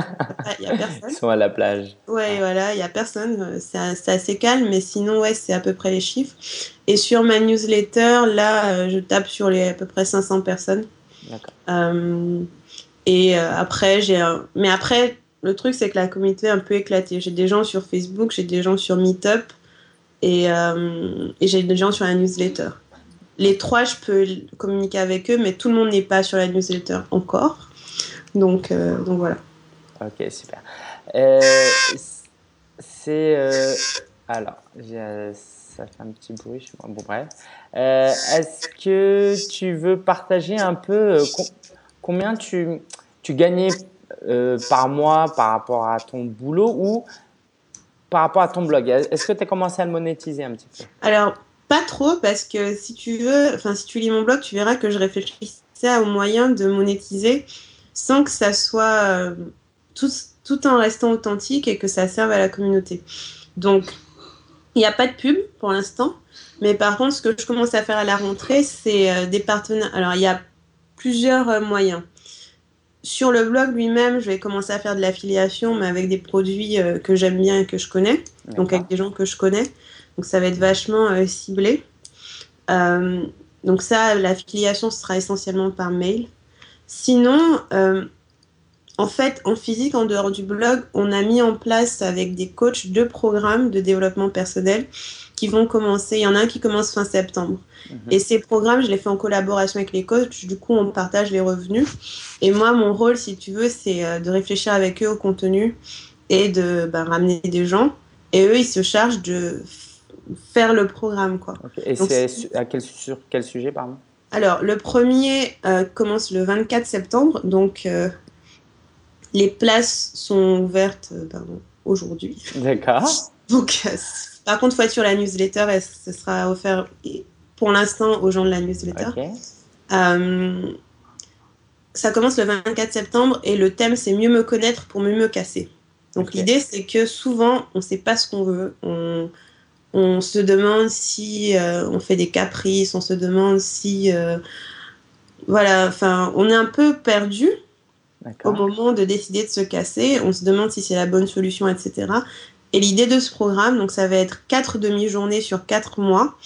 *laughs* n'y a personne. Ils sont à la plage. Ouais, voilà, il n'y a personne. C'est assez calme, mais sinon, ouais, c'est à peu près les chiffres. Et sur ma newsletter, là, je tape sur les à peu près 500 personnes. D'accord. et après, j'ai Mais après, le truc, c'est que la communauté est un peu éclatée. J'ai des gens sur Facebook, j'ai des gens sur Meetup et, et j'ai des gens sur la newsletter. Les trois, je peux communiquer avec eux, mais tout le monde n'est pas sur la newsletter encore. Donc, euh, donc voilà. Ok, super. Euh, c'est. Euh, alors, ça fait un petit bruit Bon, bref. Est-ce que tu veux partager un peu combien tu, tu gagnais par mois par rapport à ton boulot ou par rapport à ton blog? Est-ce que tu as commencé à le monétiser un petit peu? Alors, pas trop parce que si tu veux, enfin si tu lis mon blog, tu verras que je réfléchissais aux moyens de monétiser sans que ça soit euh, tout, tout en restant authentique et que ça serve à la communauté. Donc il n'y a pas de pub pour l'instant, mais par contre ce que je commence à faire à la rentrée, c'est euh, des partenaires. Alors il y a plusieurs euh, moyens. Sur le blog lui-même, je vais commencer à faire de l'affiliation, mais avec des produits que j'aime bien et que je connais, donc avec des gens que je connais. Donc ça va être vachement euh, ciblé. Euh, donc ça, l'affiliation sera essentiellement par mail. Sinon, euh, en fait, en physique, en dehors du blog, on a mis en place avec des coachs deux programmes de développement personnel qui vont commencer. Il y en a un qui commence fin septembre. Mhm. Et ces programmes, je les fais en collaboration avec les coachs. Du coup, on partage les revenus. Et moi, mon rôle, si tu veux, c'est de réfléchir avec eux au contenu et de bah, ramener des gens. Et eux, ils se chargent de faire le programme. Quoi. Et c'est à quel, sur quel sujet, pardon? Alors, le premier euh, commence le 24 septembre, donc euh, les places sont ouvertes euh, aujourd'hui. D'accord. *laughs* Donc, par contre, il faut être sur la newsletter et ce sera offert pour l'instant aux gens de la newsletter. ça commence le 24 septembre et le thème c'est mieux me connaître pour mieux me casser. Donc l'idée c'est que souvent on ne sait pas ce qu'on veut, on, on se demande si euh, on fait des caprices, on se demande si. Euh, voilà, enfin, on est un peu perdu au moment de décider de se casser. On se demande si c'est la bonne solution, etc. Et l'idée de ce programme, donc ça va être quatre demi-journées sur quatre mois,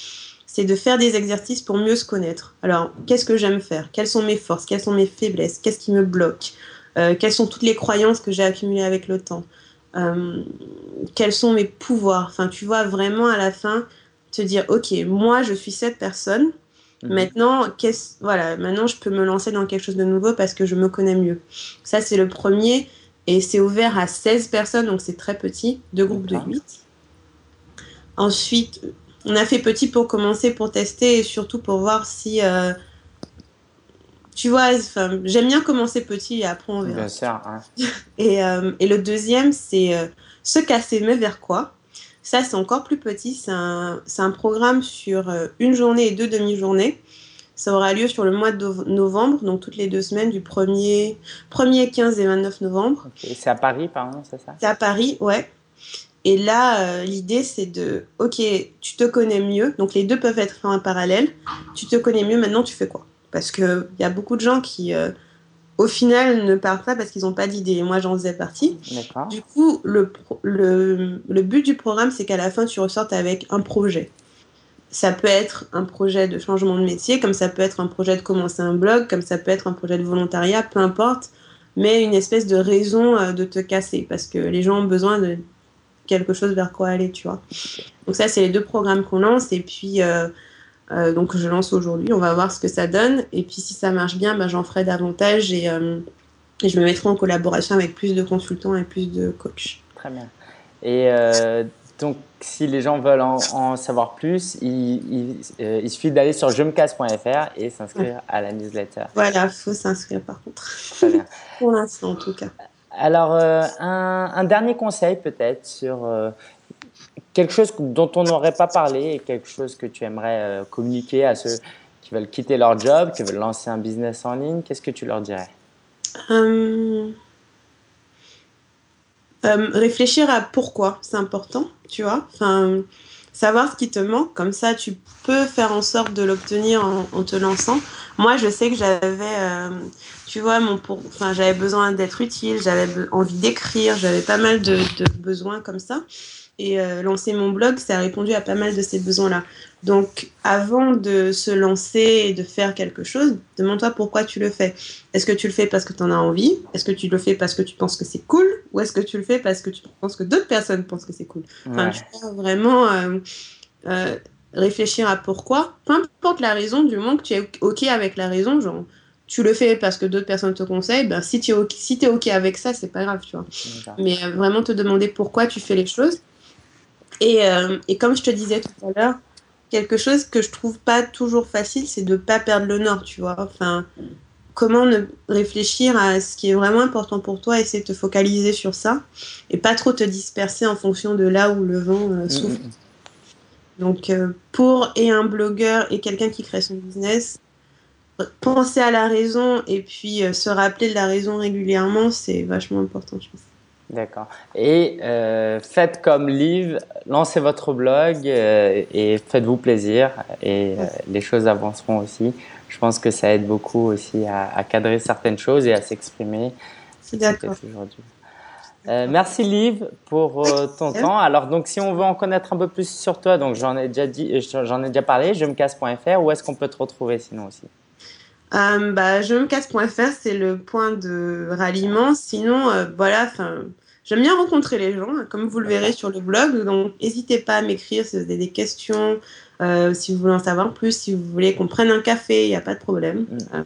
c'est de faire des exercices pour mieux se connaître. Alors, qu'est-ce que j'aime faire? Quelles sont mes forces? Quelles sont mes faiblesses? Qu'est-ce qui me bloque? Euh, Quelles sont toutes les croyances que j'ai accumulées avec le temps? Quels sont mes pouvoirs? Enfin, tu vois vraiment à la fin te dire, ok, moi je suis cette personne. Mhm. Maintenant, voilà, maintenant je peux me lancer dans quelque chose de nouveau parce que je me connais mieux. Ça, c'est le premier. Et c'est ouvert à 16 personnes, donc c'est très petit, deux groupes de 8. Ensuite, on a fait petit pour commencer, pour tester et surtout pour voir si euh, tu vois, j'aime bien commencer petit et après on verra. Bien sûr. Hein. *laughs* Et, euh, et, le deuxième, c'est euh, se casser, mais vers quoi? Ça, c'est encore plus petit. C'est un, un, programme sur euh, une journée et deux demi-journées. Ça aura lieu sur le mois de novembre, donc toutes les deux semaines, du 1er, 1er 15 et 29 novembre. C'est à Paris, pardon, c'est ça? C'est à Paris, ouais. Et là, l'idée, c'est de, ok, tu te connais mieux, donc les deux peuvent être faits en parallèle. Tu te connais mieux, maintenant, tu fais quoi? Parce qu'il y a beaucoup de gens qui, euh, au final, ne partent pas parce qu'ils n'ont pas d'idée. Moi, j'en faisais partie. Du coup, le, le, le, but du programme, c'est qu'à la fin, tu ressortes avec un projet. Ça peut être un projet de changement de métier, comme ça peut être un projet de commencer un blog, comme ça peut être un projet de volontariat, peu importe, mais une espèce de raison euh, de te casser parce que les gens ont besoin de quelque chose vers quoi aller, tu vois. Donc ça, c'est les deux programmes qu'on lance et puis euh, euh, donc je lance aujourd'hui, on va voir ce que ça donne et puis si ça marche bien, ben, j'en ferai davantage et, et, je me mettrai en collaboration avec plus de consultants et plus de coachs. Très bien. Et donc, si les gens veulent en, savoir plus, il, euh, il, suffit d'aller sur jemcasse.fr et s'inscrire à la newsletter. Voilà, il faut s'inscrire par contre. *laughs* Pour l'instant, en tout cas. Alors, euh, un, un, dernier conseil peut-être sur euh, quelque chose dont on n'aurait pas parlé et quelque chose que tu aimerais communiquer à ceux qui veulent quitter leur job, qui veulent lancer un business en ligne. Qu'est-ce que tu leur dirais? Hum, euh, réfléchir à pourquoi c'est important, tu vois. Enfin, savoir ce qui te manque, comme ça tu peux faire en sorte de l'obtenir en, te lançant. Moi, je sais que j'avais, euh, tu vois, mon enfin, j'avais besoin d'être utile, j'avais envie d'écrire, j'avais pas mal de, besoins comme ça. Et euh, lancer mon blog, ça a répondu à pas mal de ces besoins-là. Donc, avant de se lancer et de faire quelque chose, demande-toi pourquoi tu le fais. Est-ce que tu le fais parce que tu en as envie? Est-ce que tu le fais parce que tu penses que c'est cool? Ou est-ce que tu le fais parce que tu penses que d'autres personnes pensent que c'est cool? Enfin, tu peux vraiment euh, euh, réfléchir à pourquoi. Peu importe la raison, du moment que tu es OK avec la raison, genre, tu le fais parce que d'autres personnes te conseillent, ben, si tu es OK, si es OK avec ça, c'est pas grave, tu vois. Mais vraiment te demander pourquoi tu fais les choses. Et, euh, et, comme je te disais tout à l'heure, quelque chose que je trouve pas toujours facile, c'est de pas perdre le nord, tu vois. Enfin, comment ne réfléchir à ce qui est vraiment important pour toi, essayer de te focaliser sur ça et pas trop te disperser en fonction de là où le vent euh, mm, souffle. Mm, mm. Donc, euh, pour et un blogueur et quelqu'un qui crée son business, penser à la raison et puis se rappeler de la raison régulièrement, c'est vachement important, je pense. D'accord. Et euh, faites comme Liv, lancez votre blog euh, et faites-vous plaisir et euh, les choses avanceront aussi. Je pense que ça aide beaucoup aussi à, à cadrer certaines choses et à s'exprimer. D'accord. Euh, merci Liv pour ton temps. Alors donc si on veut en connaître un peu plus sur toi, donc j'en ai déjà dit, j'en ai déjà parlé, je me casse.fr. Où est-ce qu'on peut te retrouver sinon aussi? Euh, bah, je me casse.fr, c'est le point de ralliement. Sinon, euh, voilà, j'aime bien rencontrer les gens, comme vous le verrez sur le blog. Donc, n'hésitez pas à m'écrire si vous avez des questions, euh, si vous voulez en savoir plus, si vous voulez qu'on prenne un café, il n'y a pas de problème. Mm.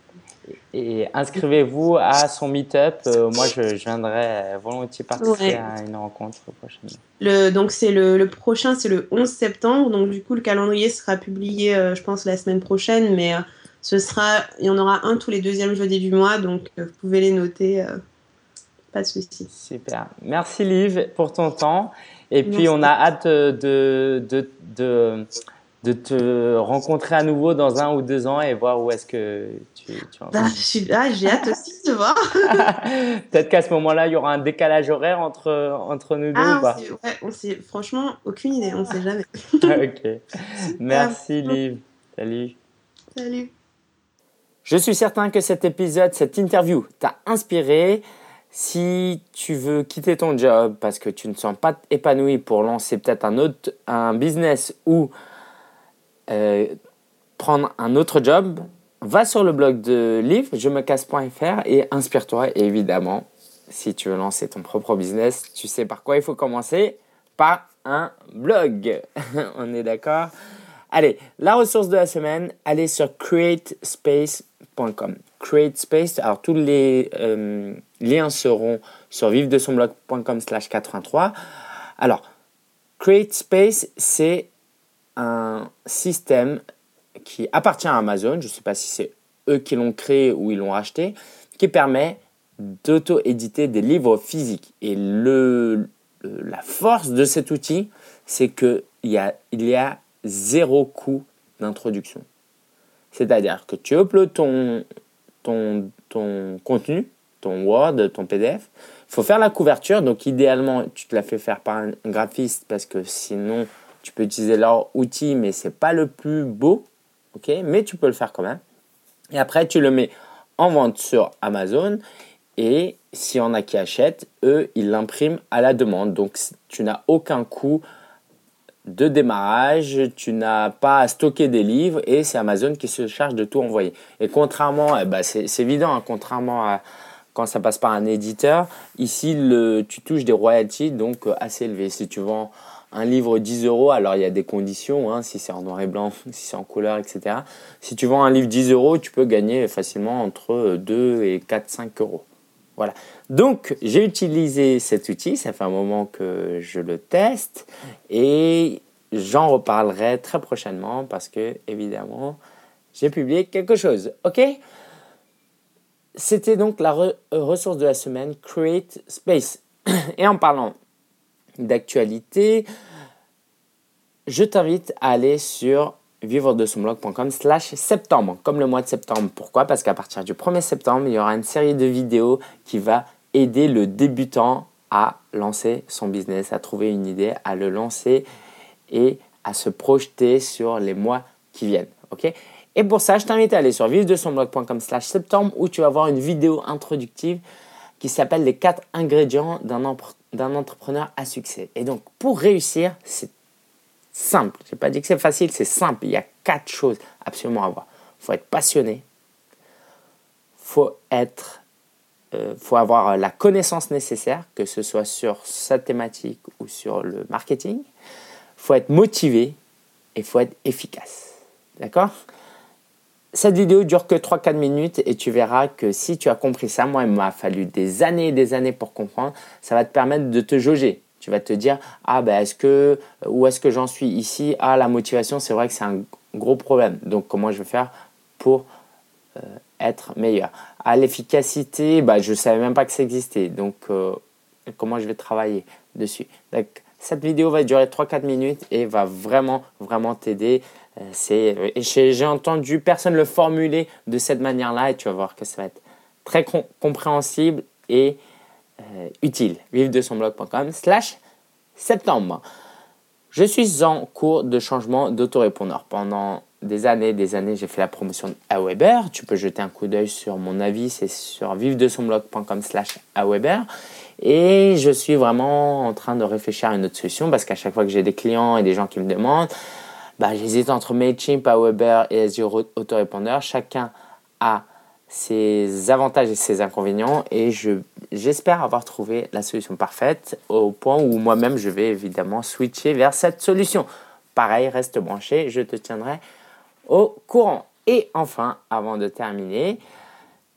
Et inscrivez-vous à son meet-up. moi, je, viendrai volontiers participer à une rencontre prochainement. Le, donc, c'est le, le, prochain, c'est le 11 septembre. Donc, du coup, le calendrier sera publié, je pense, la semaine prochaine. Mais ce sera, il y en aura un tous les deuxièmes jeudis du mois, donc euh, vous pouvez les noter, euh, pas de souci. Super. Merci Liv pour ton temps. Et puis on a hâte de, de, de, de, te rencontrer à nouveau dans un ou deux ans et voir où est-ce que tu, tu bah, ah, J'ai hâte aussi de voir. *laughs* Peut-être qu'à ce moment-là, il y aura un décalage horaire entre, entre nous deux ah, ou pas? ouais, on sait, Franchement, aucune idée, on ne sait jamais. *laughs* ok. *laughs* Merci Liv. Salut. Salut. Je suis certain que cet épisode, cette interview t'a inspiré. Si tu veux quitter ton job parce que tu ne sens pas épanoui pour lancer peut-être un autre un business ou euh, prendre un autre job, va sur le blog de Liv, je me casse.fr et inspire-toi. évidemment, si tu veux lancer ton propre business, tu sais par quoi il faut commencer Par un blog. *laughs* On est d'accord? Allez, la ressource de la semaine, allez sur createspace.com. CreateSpace, alors tous les euh, liens seront sur vivre-de-son-blog.com slash 83. Alors, CreateSpace, c'est un système qui appartient à Amazon, je ne sais pas si c'est eux qui l'ont créé ou ils l'ont racheté, qui permet d'auto-éditer des livres physiques. Et le, la force de cet outil, c'est qu'il y a, il y a zéro coût d'introduction. C'est-à-dire que tu uploads ton, ton, ton contenu, ton Word, ton PDF. Il faut faire la couverture. Donc, idéalement, tu te la fais faire par un graphiste parce que sinon, tu peux utiliser leur outil, mais c'est pas le plus beau. ok? Mais tu peux le faire quand même. Et après, tu le mets en vente sur Amazon. Et s'il y en a qui achètent, eux, ils l'impriment à la demande. Donc, tu n'as aucun coût de démarrage, tu n'as pas à stocker des livres et c'est Amazon qui se charge de tout envoyer. Et contrairement, eh ben, c'est évident, hein, contrairement à quand ça passe par un éditeur, ici le, tu touches des royalties donc euh, assez élevés. Si tu vends un livre 10 euros, alors il y a des conditions, hein, si c'est en noir et blanc, *laughs* si c'est en couleur, etc. Si tu vends un livre 10 euros, tu peux gagner facilement entre 2 et 4, 5 euros. Donc, j'ai utilisé cet outil, ça fait un moment que je le teste et j'en reparlerai très prochainement parce que, évidemment, j'ai publié quelque chose. OK? C'était donc la ressource de la semaine, Create Space. *clears throat* Et en parlant d'actualité, je t'invite à aller sur vivre de son blog.com slash septembre, comme le mois de septembre. Pourquoi? Parce qu'à partir du 1er septembre, il y aura une série de vidéos qui va aider le débutant à lancer son business, à trouver une idée, à le lancer et à se projeter sur les mois qui viennent. ok? Et pour ça, je t'invite à aller sur vivre de son blog.com slash septembre où tu vas voir une vidéo introductive qui s'appelle les 4 ingrédients d'un entrepreneur à succès. Et donc, pour réussir, c'est simple. Je n'ai pas dit que c'est facile, c'est simple. Il y a quatre choses absolument à voir. Il faut être passionné. Faut, être, euh, faut avoir la connaissance nécessaire, que ce soit sur sa thématique ou sur le marketing. Faut être motivé et faut être efficace. D'accord? Cette vidéo dure que 3-4 minutes et tu verras que si tu as compris ça, moi il m'a fallu des années et des années pour comprendre, ça va te permettre de te jauger. Tu vas te dire, ah ben est-ce que, où est-ce que j'en suis ici? Ah la motivation, c'est vrai que c'est un gros problème. Donc comment je vais faire pour euh, être meilleur? À l'efficacité, bah, je ne savais même pas que ça existait. Donc euh, comment je vais travailler dessus? Donc, cette vidéo va durer 3-4 minutes et va vraiment, vraiment t'aider. Euh, j'ai entendu personne le formuler de cette manière-là et tu vas voir que ça va être très compréhensible et euh, utile. Vive de son blog.com slash septembre. Je suis en cours de changement d'autorépondeur. Pendant des années, des années, j'ai fait la promotion de Aweber. Tu peux jeter un coup d'œil sur mon avis, c'est sur vive de son blog.com slash Aweber. Et je suis vraiment en train de réfléchir à une autre solution parce qu'à chaque fois que j'ai des clients et des gens qui me demandent, bah, j'hésite entre MailChimp, Aweber et Azure Autorépondeur. Chacun a ses avantages et ses inconvénients et j'espère avoir trouvé la solution parfaite au point où moi-même je vais évidemment switcher vers cette solution. Pareil, reste branché, je te tiendrai au courant. Et enfin, avant de terminer,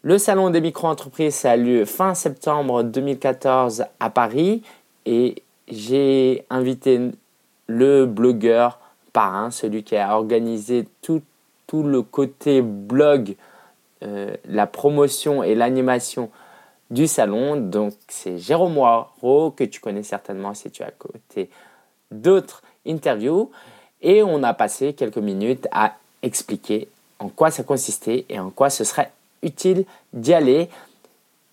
le salon des micro-entreprises a lieu fin septembre 2014 à Paris et j'ai invité le blogueur parrain, celui qui a organisé tout, tout le côté blog la promotion et l'animation du salon. Donc c'est Jérôme Moirot que tu connais certainement si tu as côté d'autres interviews. Et on a passé quelques minutes à expliquer en quoi ça consistait et en quoi ce serait utile d'y aller.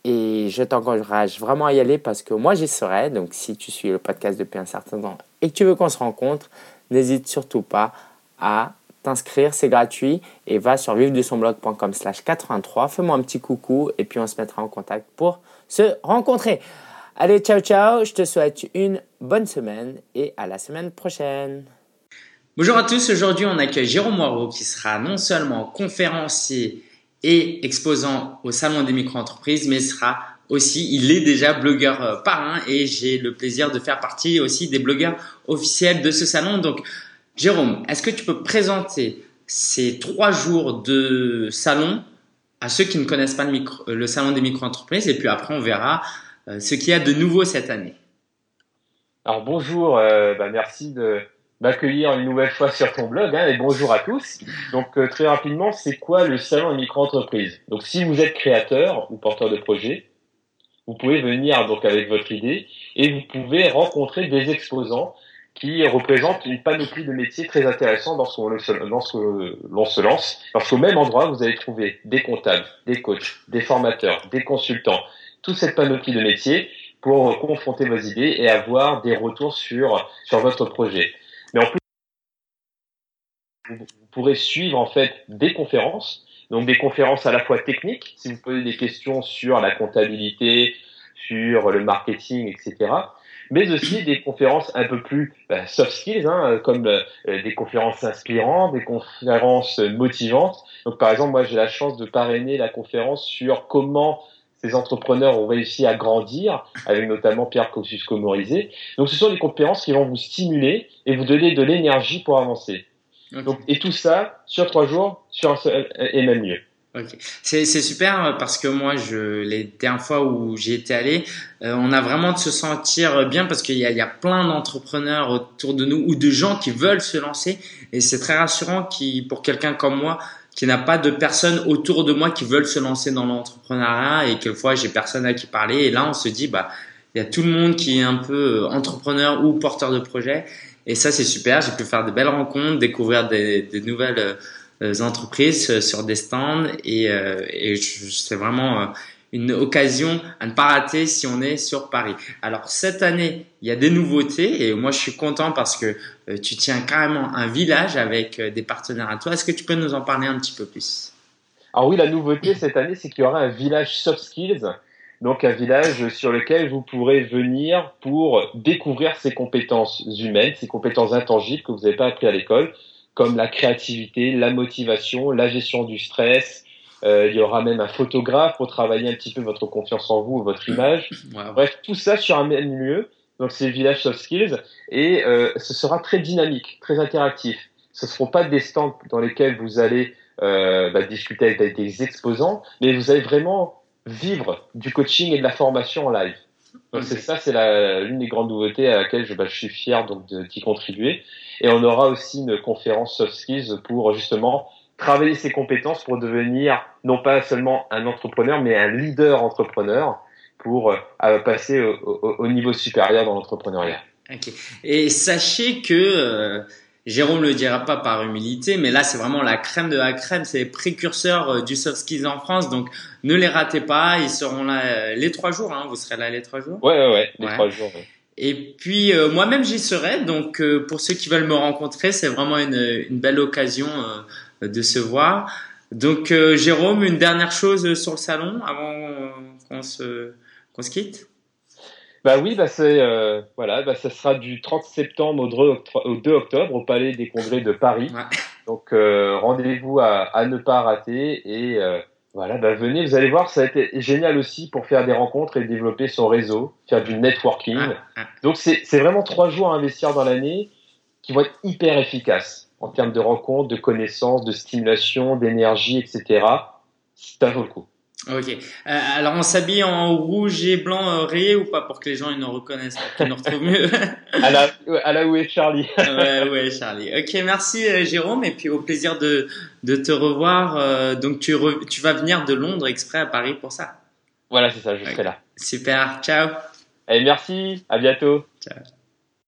Et je t'encourage vraiment à y aller parce que moi j'y serai. Donc si tu suis le podcast depuis un certain temps et que tu veux qu'on se rencontre, n'hésite surtout pas à t'inscrire, c'est gratuit et va sur vivre-de-son-blog.com slash 83, fais-moi un petit coucou et puis on se mettra en contact pour se rencontrer. Allez, ciao ciao, je te souhaite une bonne semaine et à la semaine prochaine. Bonjour à tous, aujourd'hui on accueille Jérôme Moirot qui sera non seulement conférencier et exposant au Salon des micro-entreprises, mais sera aussi, il est déjà blogueur euh, parrain et j'ai le plaisir de faire partie aussi des blogueurs officiels de ce salon. Donc Jérôme, est-ce que tu peux présenter ces trois jours de salon à ceux qui ne connaissent pas le, salon des micro-entreprises et puis après on verra euh, ce qu'il y a de nouveau cette année? Alors bonjour, euh, bah, merci de m'accueillir une nouvelle fois sur ton blog hein, et bonjour à tous. Donc euh, très rapidement, c'est quoi le salon des micro-entreprises? Donc si vous êtes créateur ou porteur de projet, vous pouvez venir donc avec votre idée et vous pouvez rencontrer des exposants qui représente une panoplie de métiers très intéressants ce l'on se lance. Parce qu'au même endroit, vous allez trouver des comptables, des coachs, des formateurs, des consultants, toute cette panoplie de métiers pour confronter vos idées et avoir des retours sur, sur votre projet. Mais en plus, vous pourrez suivre en fait des conférences Donc des conférences à la fois techniques, si vous posez des questions sur la comptabilité, sur le marketing, etc. Mais aussi des conférences un peu plus bah, soft skills, hein, comme euh, des conférences inspirantes, des conférences motivantes. Donc par exemple, moi j'ai la chance de parrainer la conférence sur comment ces entrepreneurs ont réussi à grandir, avec notamment Pierre Kosciusko-Morizet. Donc ce sont des conférences qui vont vous stimuler et vous donner de l'énergie pour avancer. Donc, et tout ça sur trois jours, sur un seul et même lieu. Ok, c'est super parce que moi, je les dernières fois où j'y étais allé, euh, on a vraiment de se sentir bien parce qu'il y a, y a plein d'entrepreneurs autour de nous ou de gens qui veulent se lancer. Et c'est très rassurant qui pour quelqu'un comme moi qui n'a pas de personnes autour de moi qui veulent se lancer dans l'entrepreneuriat et quelquefois j'ai personne à qui parler. Et là on se dit bah il y a tout le monde qui est un peu euh, entrepreneur ou porteur de projet. Et ça c'est super. J'ai pu faire de belles rencontres découvrir des, des nouvelles euh, euh, entreprises euh, sur des stands et, euh, et c'est vraiment une occasion à ne pas rater si on est sur Paris. Alors cette année, il y a des nouveautés et moi je suis content parce que tu tiens carrément un village avec des partenaires à toi. Est-ce que tu peux nous en parler un petit peu plus? Alors oui, la nouveauté cette année, c'est qu'il y aura un village soft skills. Donc un village sur lequel vous pourrez venir pour découvrir ces compétences humaines, ces compétences intangibles que vous n'avez pas appris à l'école, comme la créativité, la motivation, la gestion du stress. Euh, il y aura même un photographe pour travailler un petit peu votre confiance en vous, votre image. Bref, tout ça sur un même lieu. Donc c'est Village Soft Skills et euh, ce sera très dynamique, très interactif. Ce ne seront pas des stands dans lesquels vous allez euh, bah, discuter avec des exposants, mais vous allez vraiment vivre du coaching et de la formation en live. Donc c'est ça, c'est l'une des grandes nouveautés à laquelle je, bah, je suis fier donc d'y contribuer. Et on aura aussi une conférence soft skills pour justement travailler ses compétences pour devenir non pas seulement un entrepreneur, mais un leader entrepreneur pour euh, passer au, niveau supérieur dans l'entrepreneuriat. Okay. Et sachez que euh, Jérôme le dira pas par humilité, mais là c'est vraiment la crème de la crème, c'est les précurseurs euh, du soft skills en France, donc ne les ratez pas, ils seront là les trois jours, hein, vous serez là les trois jours? Ouais ouais ouais, les trois jours. Et puis euh, moi-même j'y serai, donc euh, pour ceux qui veulent me rencontrer, c'est vraiment une, une, belle occasion euh, de se voir. Donc Jérôme, une dernière chose sur le salon avant qu'on se qu'on se quitte? Bah oui, bah c'est voilà, bah ça sera du 30 septembre au 2 octobre au Palais des Congrès de Paris. Donc rendez-vous à, à, ne pas rater et voilà, bah venez, vous allez voir, ça a été génial aussi pour faire des rencontres et développer son réseau, faire du networking. Ah. Donc c'est vraiment trois jours à investir dans l'année qui vont être hyper efficaces en termes de rencontres, de connaissances, de stimulation, d'énergie, etc. Ça vaut le coup. Ok. Euh, alors on s'habille en rouge et blanc euh, rayé ou pas pour que les gens ils nous reconnaissent, qu'ils nous retrouvent mieux? *laughs* à la à la où est Charlie. *laughs* ouais ouais Charlie. Ok merci euh, Jérôme et puis au plaisir de de te revoir. Euh, donc tu tu vas venir de Londres exprès à Paris pour ça. Voilà c'est ça je serai là. Super ciao. Allez merci à bientôt. Ciao.